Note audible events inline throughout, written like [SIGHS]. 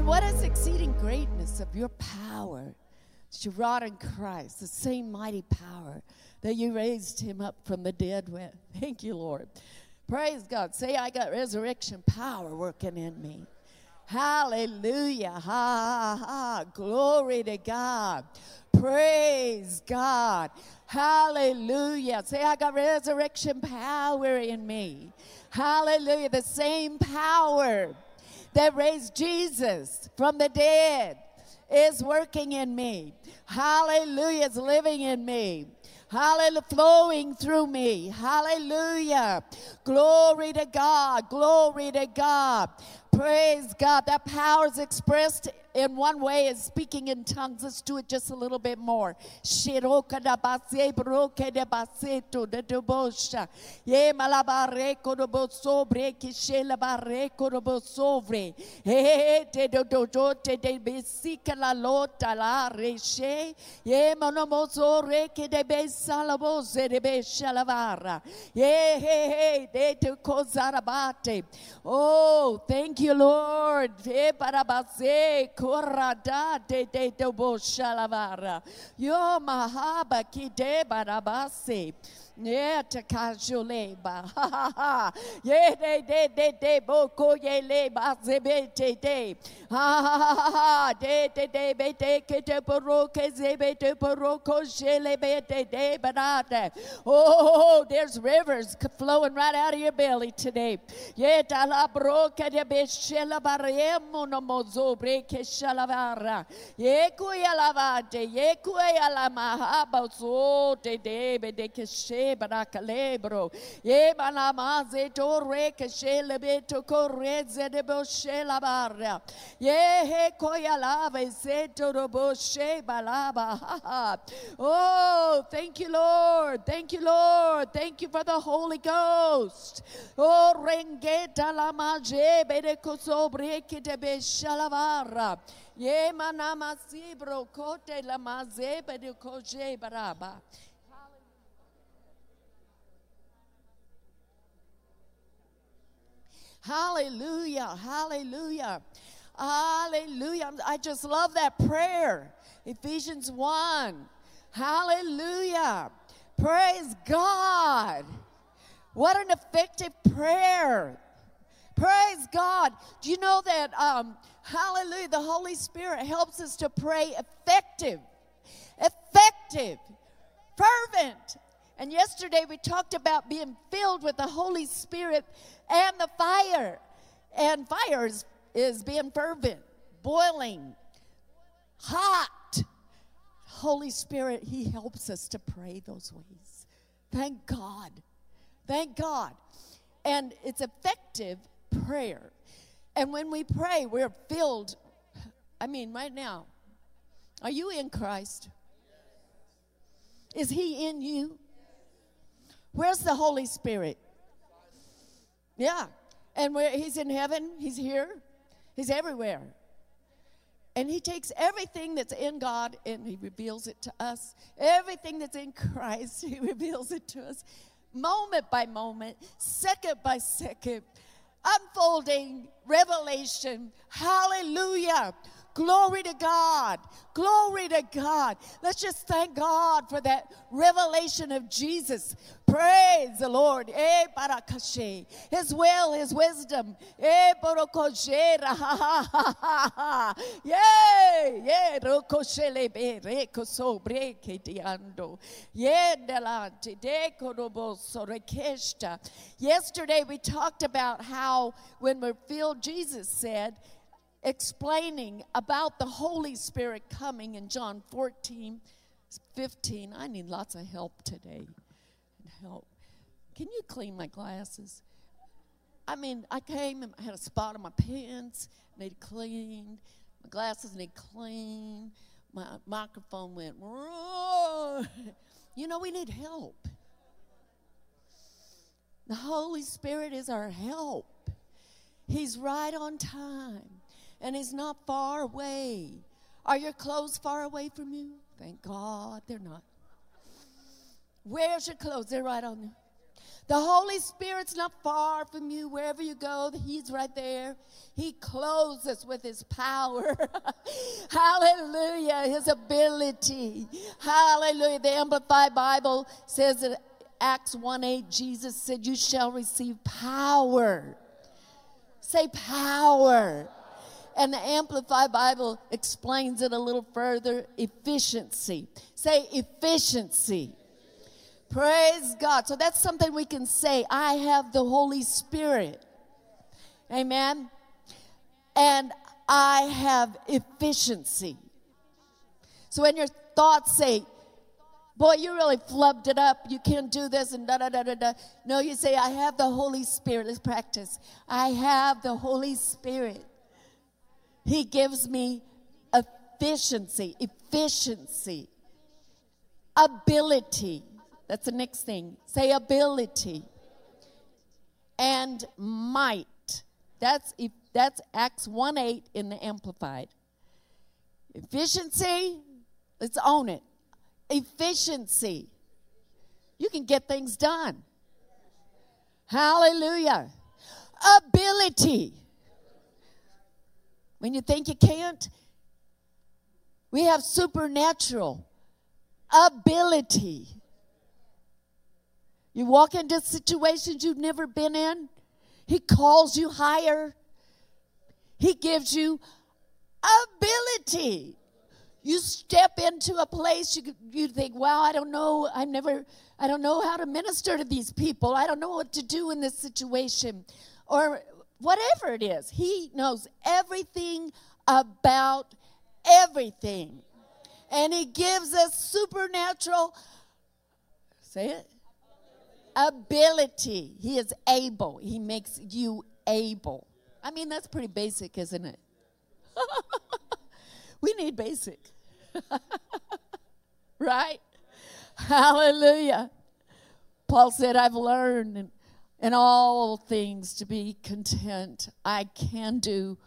And what is exceeding greatness of your power that you wrought in Christ, the same mighty power that you raised him up from the dead with. [LAUGHS] Thank you, Lord. Praise God. Say, I got resurrection power working in me. Hallelujah. Ha, ha, ha. Glory to God. Praise God. Hallelujah. Say, I got resurrection power in me. Hallelujah. The same power that raised Jesus from the dead is working in me. Hallelujah. is living in me. Hallelujah, flowing through me. Hallelujah. Glory to God. Glory to God. Praise God. That power is expressed in one way is speaking in tongues. Let's do it just a little bit more. Oh, thank you, Lord. Korada de de de bo shalavara. Yo mahaba ki de barabase. Yeah, takajuleba. [LAUGHS] Ha ha ha. Ye de de de de boko ye le bazebe te de. Ha ha ha ha. De de de be de ke de poro ke zebe shele de de banate. Oh, there's rivers flowing right out of your belly today. Ye ta la bro ke de be shela baremo no mozo bre ke shalavara. Ye kuya lavate. Ye kuya la mahaba de de ke she shele to koreze de la barra. Koya lave se to do boshe balaba. Oh, thank you, Lord. Thank you, Lord. Thank you for the Holy Ghost. Oh, rengeta la maje manama sibro kote la maze koje baraba. Hallelujah. Hallelujah. Hallelujah. I just love that prayer. Ephesians 1. Hallelujah. Praise God. What an effective prayer. Praise God. Do you know that, um, hallelujah, the Holy Spirit helps us to pray effective, effective, fervent. And yesterday we talked about being filled with the Holy Spirit and the fire. And fire is, is being fervent, boiling, hot. Holy Spirit, He helps us to pray those ways. Thank God. Thank God. And it's effective prayer. And when we pray, we're filled. I mean, right now, are you in Christ? Is He in you? Where's the Holy Spirit? Yeah. And where he's in heaven, he's here, he's everywhere. And he takes everything that's in God and he reveals it to us. Everything that's in Christ, [LAUGHS] he reveals it to us moment by moment, second by second, unfolding revelation. Hallelujah. Glory to God. Glory to God. Let's just thank God for that revelation of Jesus. Praise the Lord. Eh. His will, His wisdom. Eh. Yesterday we talked about how when we're filled, Jesus said, explaining about the Holy Spirit coming in John 14, 15. I need lots of help today. Help. Can you clean my glasses? I mean, I came and I had a spot on my pants, need cleaned. My glasses need cleaned. My microphone went, Roar. you know, we need help. The Holy Spirit is our help. He's right on time and He's not far away. Are your clothes far away from you? Thank God they're not. Where's your clothes? They're right on there. The Holy Spirit's not far from you. Wherever you go, He's right there. He clothes us with His power. [LAUGHS] Hallelujah. His ability. Hallelujah. The Amplified Bible says in Acts 1 8, Jesus said, You shall receive power. Say power. And the Amplified Bible explains it a little further efficiency. Say efficiency. Praise God. So that's something we can say. I have the Holy Spirit. Amen. And I have efficiency. So when your thoughts say, Boy, you really flubbed it up. You can't do this and da da da da da. No, you say, I have the Holy Spirit. Let's practice. I have the Holy Spirit. He gives me efficiency, efficiency, ability. That's the next thing. Say ability and might. That's that's Acts 1 8 in the Amplified. Efficiency, let's own it. Efficiency. You can get things done. Hallelujah. Ability. When you think you can't, we have supernatural ability. You walk into situations you've never been in, He calls you higher, He gives you ability. You step into a place you you think, "Wow, I don't know. I never I don't know how to minister to these people. I don't know what to do in this situation." Or whatever it is. He knows everything about everything. And he gives us supernatural say it ability. He is able. He makes you able. I mean, that's pretty basic, isn't it? [LAUGHS] we need basic. [LAUGHS] right? Hallelujah. Paul said, I've learned in all things to be content. I can do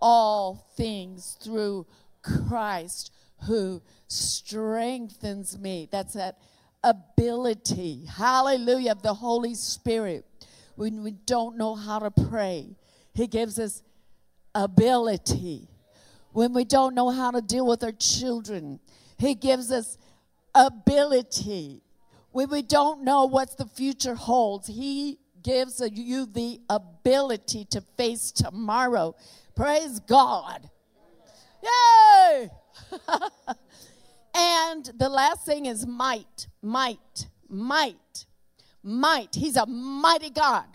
all things through Christ who strengthens me. That's that ability, hallelujah, of the Holy Spirit. When we don't know how to pray, He gives us ability. When we don't know how to deal with our children, He gives us ability. When we don't know what the future holds, He gives you the ability to face tomorrow. Praise God. Yay! [LAUGHS] and the last thing is might, might, might, might. He's a mighty God.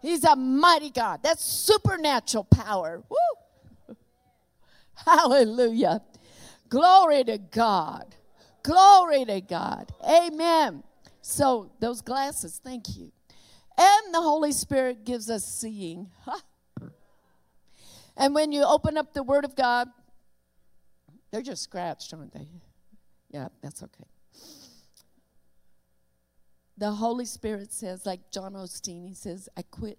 He's a mighty God. That's supernatural power. Woo! [LAUGHS] Hallelujah. Glory to God. Glory to God. Amen. So, those glasses, thank you. And the Holy Spirit gives us seeing. And when you open up the Word of God, they're just scratched, aren't they? Yeah, that's okay. The Holy Spirit says, like John Osteen, he says, I quit.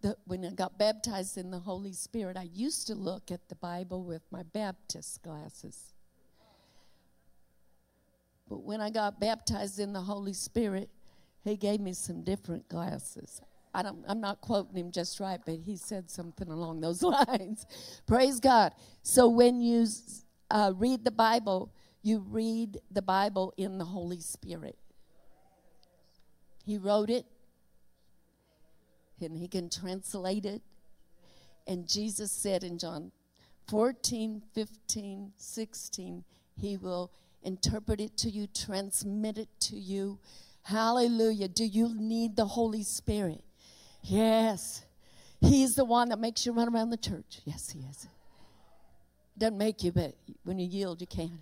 The, when I got baptized in the Holy Spirit, I used to look at the Bible with my Baptist glasses. But when I got baptized in the Holy Spirit, he gave me some different glasses. I don't, I'm not quoting him just right, but he said something along those [LAUGHS] lines. Praise God. So when you uh, read the Bible, you read the Bible in the Holy Spirit. He wrote it, and he can translate it. And Jesus said in John 14, 15, 16, he will interpret it to you, transmit it to you Hallelujah. Do you need the Holy Spirit? Yes. He's the one that makes you run around the church. Yes, he is. Doesn't make you, but when you yield, you can.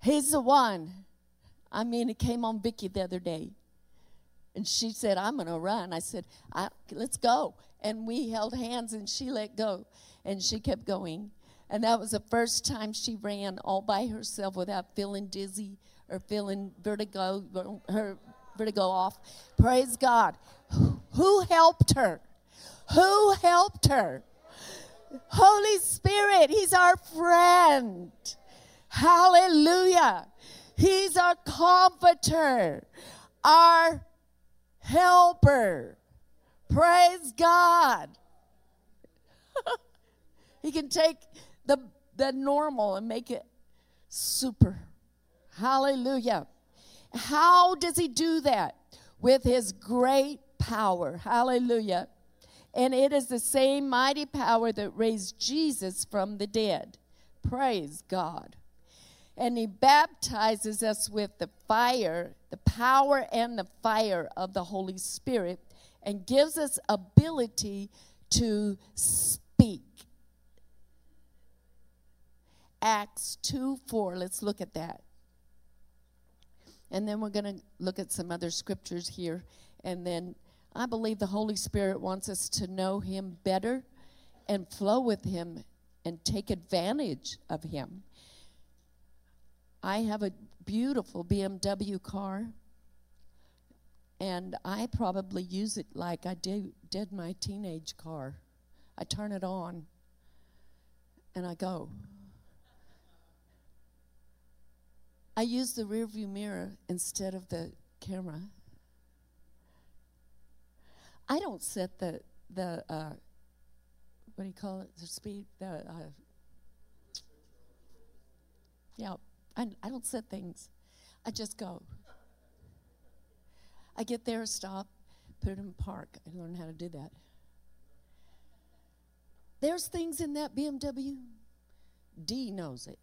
He's the one. I mean, it came on Vicky the other day. And she said, I'm going to run. I said, I, let's go. And we held hands and she let go. And she kept going. And that was the first time she ran all by herself without feeling dizzy or feeling vertigo, her vertigo off. Praise God. Who helped her? Who helped her? Holy Spirit, He's our friend. Hallelujah. He's our comforter, our helper. Praise God. [LAUGHS] he can take the, the normal and make it super. Hallelujah. How does he do that? With his great power. Hallelujah. And it is the same mighty power that raised Jesus from the dead. Praise God. And he baptizes us with the fire, the power and the fire of the Holy Spirit, and gives us ability to speak. Acts 2 4. Let's look at that. And then we're going to look at some other scriptures here. And then I believe the Holy Spirit wants us to know Him better and flow with Him and take advantage of Him. I have a beautiful BMW car, and I probably use it like I did, my teenage car. I turn it on and I go. I use the rearview mirror instead of the camera. I don't set the the uh, what do you call it? The speed. The uh, yeah. I I don't set things. I just go. I get there, stop, put it in park. I learn how to do that. There's things in that BMW. D knows it.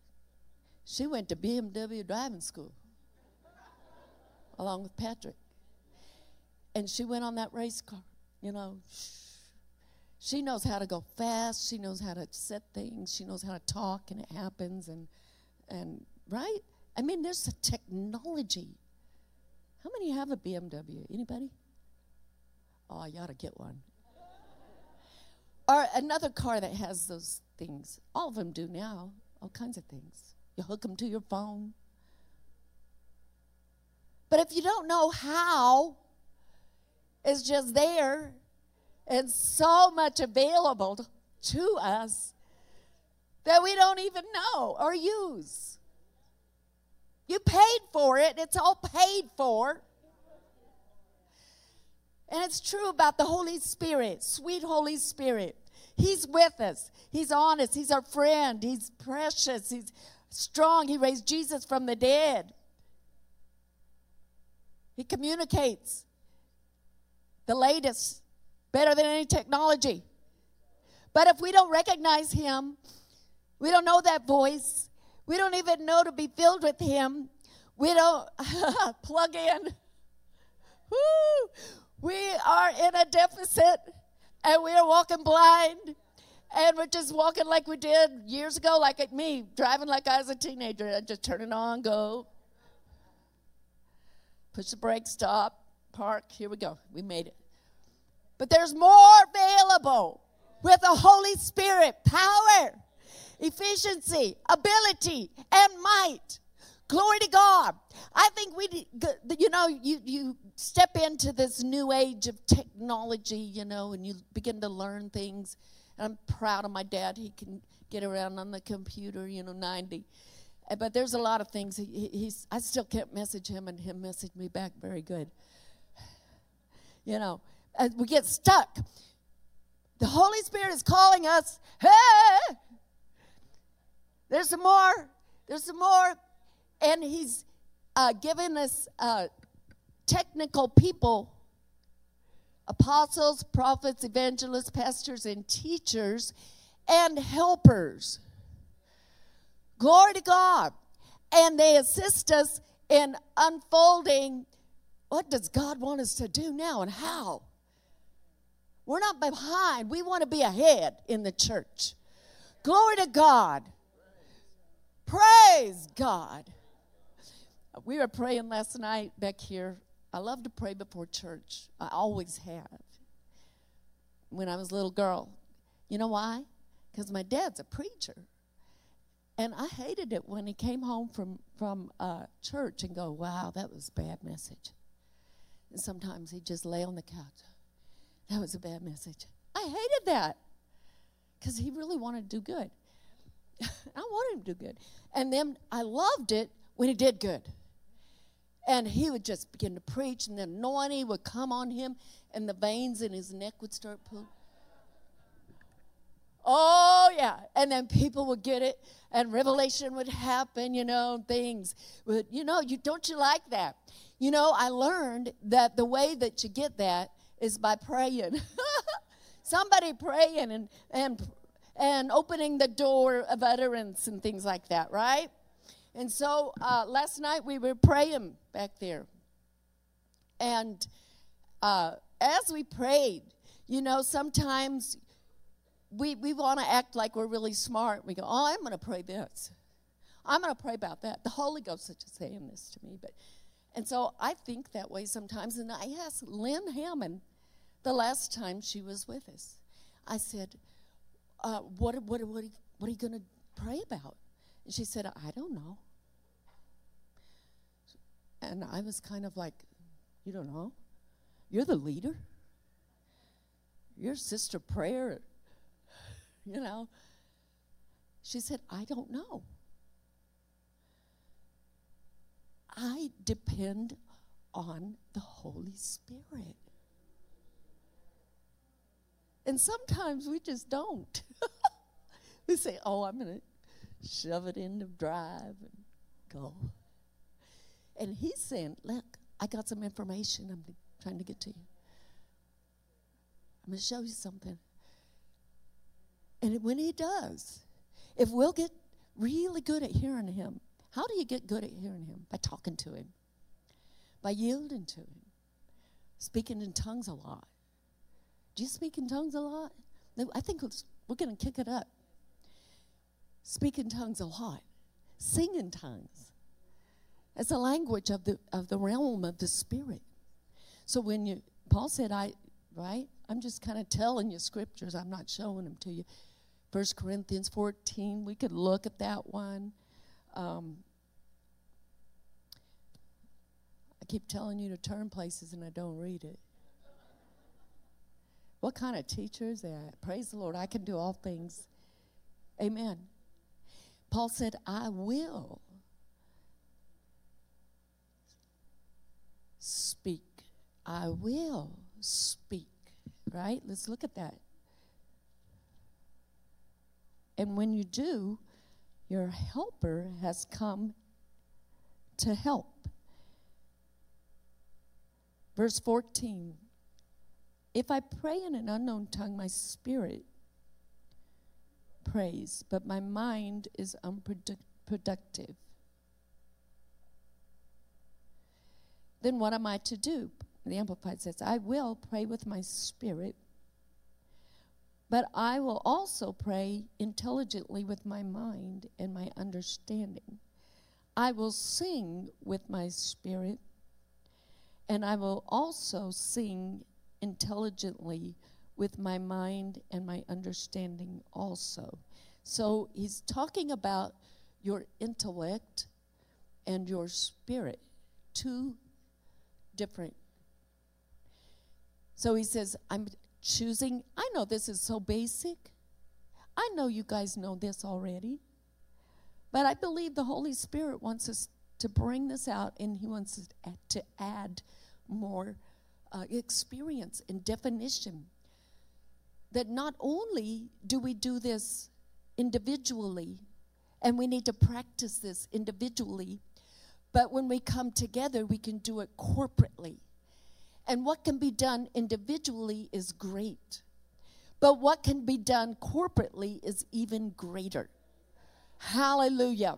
She went to BMW driving school along with Patrick. And she went on that race car you know, she knows how to go fast. She knows how to set things. She knows how to talk, and it happens. And and right? I mean, there's a technology. How many have a BMW? Anybody? Oh, you ought to get one. or another car that has those things. All of them do now. All kinds of things. You hook them to your phone. But if you don't know how, it's just there and so much available to us that we don't even know or use. You paid for it, it's all paid for. And it's true about the Holy Spirit, sweet Holy Spirit. He's with us. He's honest. He's our friend. He's precious. He's strong. He raised Jesus from the dead. He communicates the latest, better than any technology. But if we don't recognize Him, we don't know that voice, we don't even know to be filled with Him, we don't [LAUGHS] plug in. Woo! We are in a deficit and we are walking blind and we're just walking like we did years ago, like me, driving like I was a teenager. I just turn it on, go, push the brake, stop, park. Here we go. We made it. But there's more available with the Holy Spirit power, efficiency, ability, and might. Glory to God. I think we, you know, you, you step into this new age of technology, you know, and you begin to learn things. I'm proud of my dad. He can get around on the computer, you know, 90. But there's a lot of things. He, he's, I still can't message him, and him message me back very good [SIGHS] you know, we get stuck. The Holy Spirit is calling us, hey, there's some more, there's some more. And He's uh, given us uh, technical people apostles, prophets, evangelists, pastors, and teachers, and helpers. Glory to God. And they assist us in unfolding what does God want us to do now and how? We're not behind. We want to be ahead in the church. Glory to God. Praise God. We were praying last night back here. I love to pray before church. I always have. When I was a little girl. You know why? Because my dad's a preacher. And I hated it when he came home from, from uh, church and go, wow, that was a bad message. And sometimes he'd just lay on the couch. That was a bad message. I hated that because he really wanted to do good. [LAUGHS] I wanted him to do good. And then I loved it when he did good. And he would just begin to preach, and the anointing would come on him, and the veins in his neck would start pulling. Oh, yeah. And then people would get it, and revelation would happen, you know, things. But, you know, you don't you like that? You know, I learned that the way that you get that is by praying. [LAUGHS] Somebody praying and, and, and opening the door of utterance and things like that, right? And so uh, last night we were praying back there. And uh, as we prayed, you know, sometimes we, we want to act like we're really smart. We go, oh, I'm going to pray this. I'm going to pray about that. The Holy Ghost is just saying this to me. But, and so I think that way sometimes. And I asked Lynn Hammond the last time she was with us, I said, uh, what, what, what, what are you going to pray about? And she said, I don't know. And I was kind of like, You don't know? You're the leader? Your sister prayer you know. She said, I don't know. I depend on the Holy Spirit. And sometimes we just don't. [LAUGHS] we say, oh, I'm going to shove it in the drive and go. And he's saying, look, I got some information I'm trying to get to you. I'm going to show you something. And when he does, if we'll get really good at hearing him, how do you get good at hearing him? By talking to him, by yielding to him, speaking in tongues a lot. Do you speak in tongues a lot? I think we're going to kick it up. Speak in tongues a lot. Sing in tongues. It's a language of the of the realm of the spirit. So when you Paul said, I right? I'm just kind of telling you scriptures. I'm not showing them to you. 1 Corinthians 14, we could look at that one. Um, I keep telling you to turn places and I don't read it. What kind of teacher is that? Praise the Lord. I can do all things. Amen. Paul said, I will speak. I will speak. Right? Let's look at that. And when you do, your helper has come to help. Verse 14 If I pray in an unknown tongue, my spirit prays, but my mind is unproductive. Then what am I to do? The Amplified says, I will pray with my spirit, but I will also pray intelligently with my mind and my understanding. I will sing with my spirit, and I will also sing intelligently with my mind and my understanding also. So he's talking about your intellect and your spirit, two different. So he says, I'm choosing. I know this is so basic. I know you guys know this already. But I believe the Holy Spirit wants us to bring this out and He wants us to add more uh, experience and definition. That not only do we do this individually, and we need to practice this individually, but when we come together, we can do it corporately. And what can be done individually is great. But what can be done corporately is even greater. Hallelujah.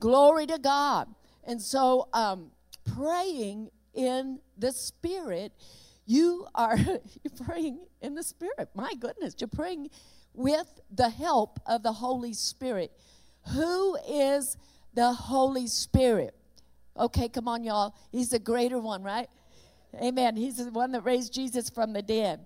Glory to God. And so, um, praying in the Spirit, you are [LAUGHS] you're praying in the Spirit. My goodness, you're praying with the help of the Holy Spirit. Who is the Holy Spirit? Okay, come on, y'all. He's the greater one, right? Amen. He's the one that raised Jesus from the dead.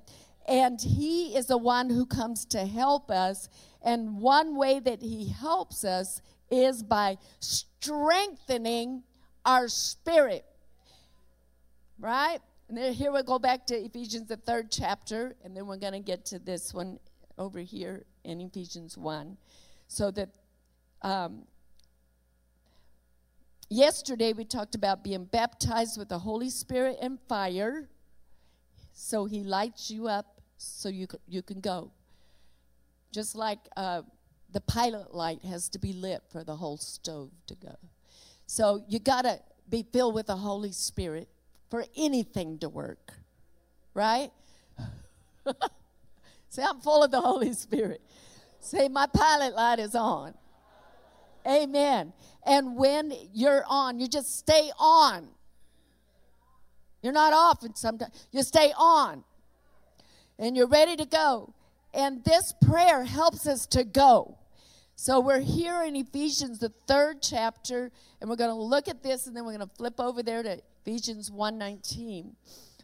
And He is the one who comes to help us. And one way that He helps us is by strengthening our spirit. Right? And then here we go back to Ephesians, the third chapter, and then we're going to get to this one over here in Ephesians 1. So that um, Yesterday we talked about being baptized with the Holy Spirit and fire. So he lights you up so you you can go. Just like uh, the pilot light has to be lit for the whole stove to go. So you got to be filled with the Holy Spirit for anything to work, right? [LAUGHS] Say, I'm full of the Holy Spirit. Say, my pilot light is on. Amen. And when you're on, you just stay on. You're not off and sometimes you stay on. And you're ready to go. And this prayer helps us to go. So we're here in Ephesians, the third chapter, and we're going to look at this, and then we're going to flip over there to Ephesians 1:19.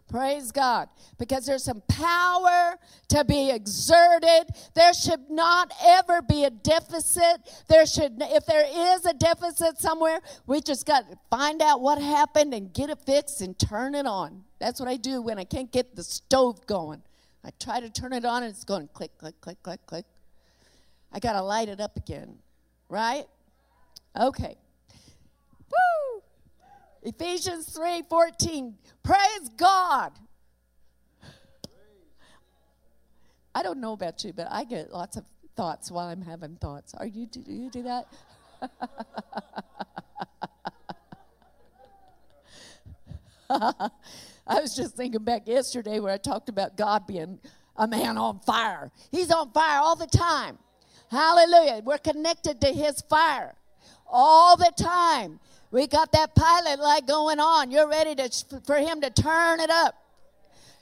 Praise God. Because there's some power to be exerted. There should not ever be a deficit. There should if there is a deficit somewhere, we just got to find out what happened and get it fixed and turn it on. That's what I do when I can't get the stove going. I try to turn it on and it's going click click click click click. I got to light it up again. Right? Okay. Ephesians 3 14. Praise God. I don't know about you, but I get lots of thoughts while I'm having thoughts. Are you do you do that? [LAUGHS] I was just thinking back yesterday where I talked about God being a man on fire. He's on fire all the time. Hallelujah. We're connected to his fire all the time. We got that pilot light going on. You're ready to, for him to turn it up.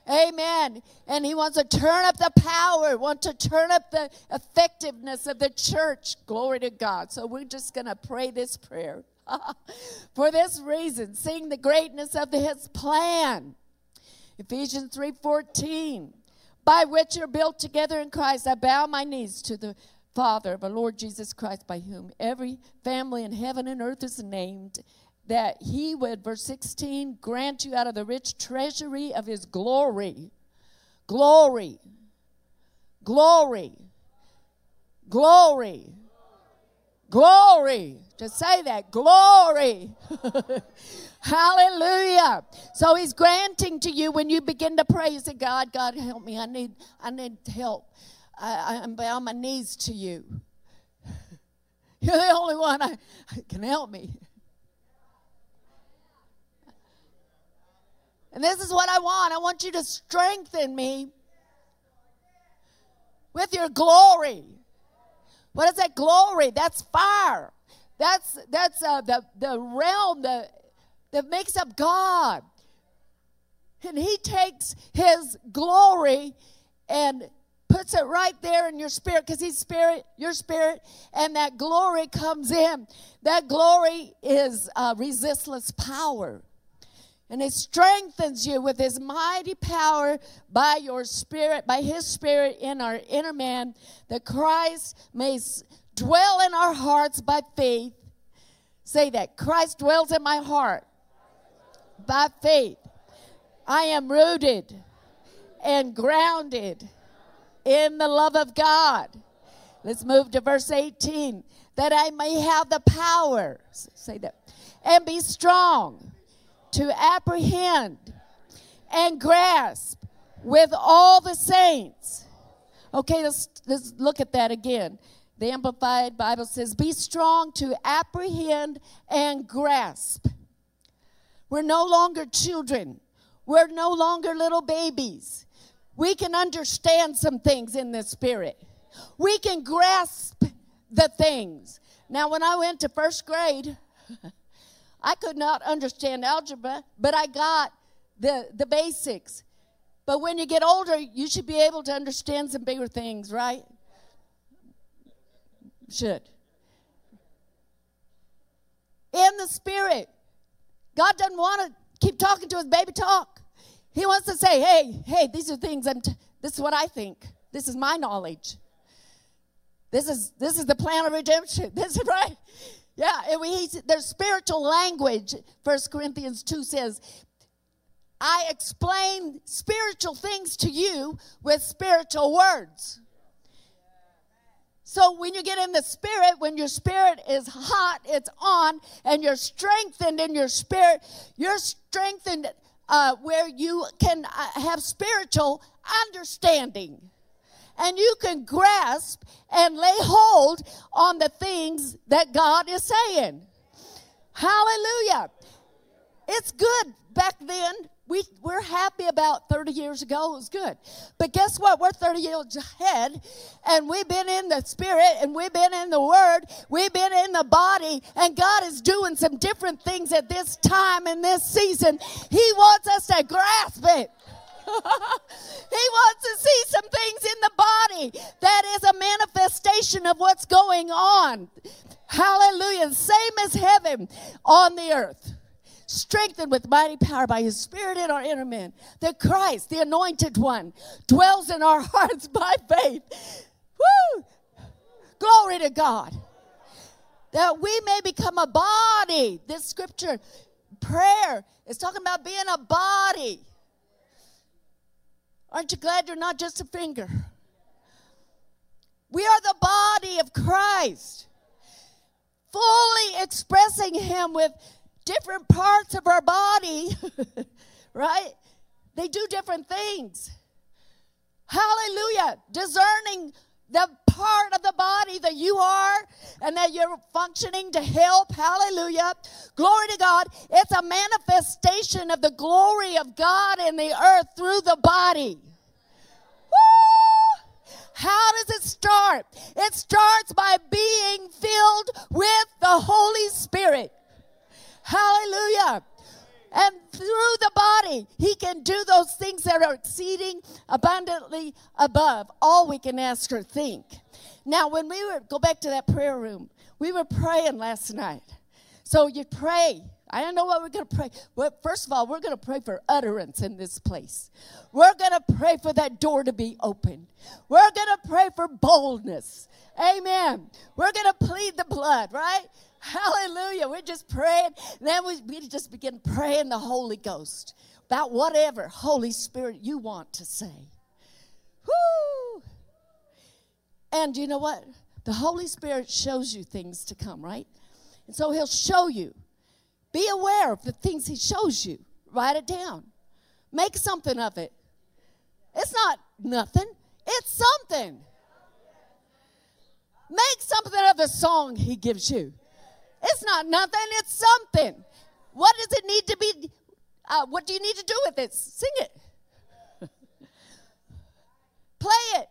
Amen. And he wants to turn up the power, wants to turn up the effectiveness of the church. Glory to God. So we're just going to pray this prayer. [LAUGHS] for this reason, seeing the greatness of his plan. Ephesians 3:14. By which you're built together in Christ, I bow my knees to the Father of our Lord Jesus Christ, by whom every family in heaven and earth is named, that he would, verse 16, grant you out of the rich treasury of his glory. Glory. Glory. Glory. Glory. To say that. Glory. [LAUGHS] Hallelujah. So he's granting to you when you begin to you say, God, God help me. I need, I need help. I, I'm on my knees to you. [LAUGHS] You're the only one I, I can help me. And this is what I want. I want you to strengthen me with your glory. What is that glory? That's fire. That's that's uh, the the realm that that makes up God. And He takes His glory and puts it right there in your spirit because he's spirit, your spirit, and that glory comes in. That glory is uh, resistless power. And it strengthens you with his mighty power by your spirit, by his spirit in our inner man, that Christ may dwell in our hearts by faith. Say that Christ dwells in my heart by faith. I am rooted and grounded in the love of God. Let's move to verse 18. That I may have the power, say that, and be strong to apprehend and grasp with all the saints. Okay, let's, let's look at that again. The Amplified Bible says, Be strong to apprehend and grasp. We're no longer children, we're no longer little babies we can understand some things in the spirit. We can grasp the things. Now, when I went to first grade, [LAUGHS] I could not understand algebra, but I got the, the basics. But when you get older, you should be able to understand some bigger things, right? Should. In the spirit. God doesn't want to keep talking to his baby talk. He wants to say, hey, hey, these are things I'm, t- this is what I think. This is my knowledge. This is, this is the plan of redemption. [LAUGHS] This is right. Yeah, and we, there's spiritual language. First Corinthians 2 says, I explain spiritual things to you with spiritual words. So when you get in the spirit, when your spirit is hot, it's on, and you're strengthened in your spirit, you're strengthened uh, where you can uh, have spiritual understanding. And you can grasp and lay hold on the things that God is saying. Hallelujah. It's good back then we're happy about 30 years ago. It was good. But guess what? We're 30 years ahead, and we've been in the Spirit, and we've been in the Word, we've been in the body, and God is doing some different things at this time in this season. He wants us to grasp it. [LAUGHS] he wants to see some things in the body that is a manifestation of what's going on. Hallelujah. Same as heaven on the earth strengthened with mighty power by his spirit in our inner man. That Christ, the anointed one, dwells in our [LAUGHS] hearts by faith. Woo! Glory to God. That we may become a body. This scripture, prayer, is talking about being a body. Aren't you glad you're not just a finger? We are the body of Christ, fully expressing Him with different parts of our body, [LAUGHS] right? They do different things. Hallelujah. Discerning the part of the body that you are and that you're functioning to help. Hallelujah. Glory to God. It's a manifestation of the glory of God in the earth through the body. How does it start? It starts by being filled with the Holy Spirit. Hallelujah. And through the body, he can do those things that are exceeding abundantly above all we can ask or think. Now, when we were, go back to that prayer room, we were praying last night. So you pray. I don't know what we're going to pray. Well, first of all, we're going to pray for utterance in this place. We're going to pray for that door to be open. We're going to pray for boldness. Amen. We're going to plead the blood, right? Hallelujah. We're just praying. Then we, we just begin praying the Holy Ghost about whatever Holy Spirit you want to say. Whoo! And you know what? The Holy Spirit shows you things to come, right? And so He'll show you. Be aware of the things He shows you. Write it down. Make something of it. It's not nothing, it's something. Make something of the song He gives you. It's not nothing, it's something. What does it need to be? Uh, what do you need to do with it? Sing it. [LAUGHS] Play it.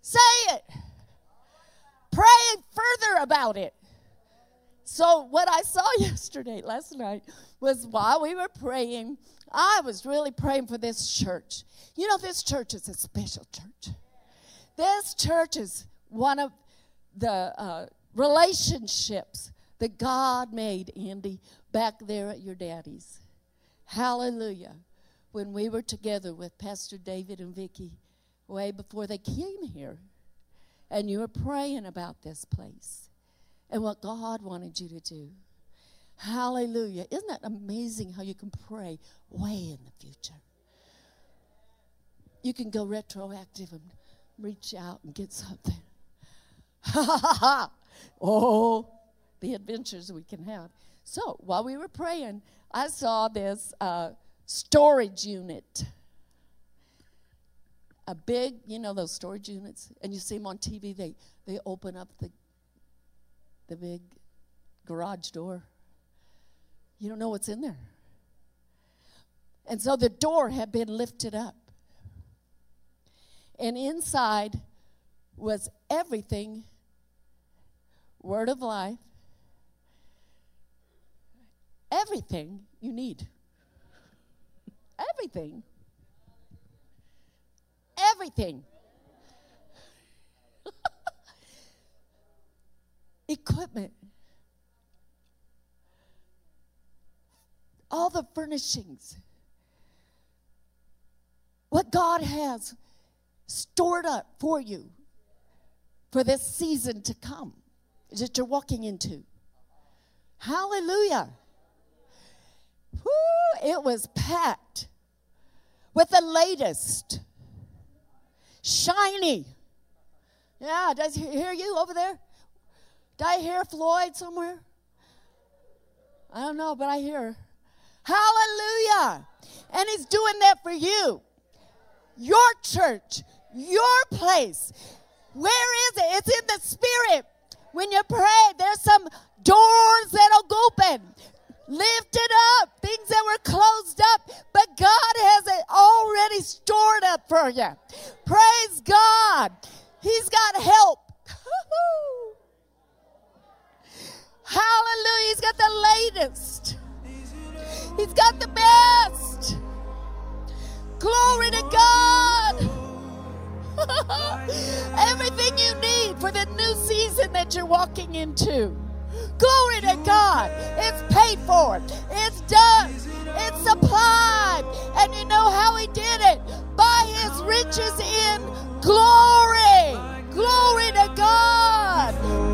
Say it. Pray further about it. So, what I saw [LAUGHS] yesterday, last night, was while we were praying, I was really praying for this church. You know, this church is a special church. This church is one of the uh, relationships that God made, Andy, back there at your daddy's. Hallelujah. When we were together with Pastor David and Vicki way before they came here, and you were praying about this place and what God wanted you to do. Hallelujah. Isn't that amazing how you can pray way in the future? You can go retroactive and reach out and get something. Ha ha ha ha. Oh, the adventures we can have. So while we were praying, I saw this uh, storage unit. A big, you know, those storage units, and you see them on TV. They they open up the the big garage door. You don't know what's in there. And so the door had been lifted up. And inside was everything word of life, everything you need. Everything. Everything. [LAUGHS] Equipment. All the furnishings. What God has stored up for you for this season to come that you're walking into. Hallelujah. Woo, it was packed with the latest, shiny. Yeah, does he hear you over there? Did I hear Floyd somewhere? I don't know, but I hear. Hallelujah. And he's doing that for you. Your church, your place. Where is it? It's in the spirit. When you pray, there's some doors that'll open. Lifted up. Things that were closed up, but God has it already stored up for you. Praise God. He's got help. [LAUGHS] Hallelujah. He's got the latest. He's got the best. Glory to God. [LAUGHS] Everything you need for the new season that you're walking into. Glory to God. It's paid for. It's done. It's supplied. And you know how he did it? By his riches in glory. Glory to God.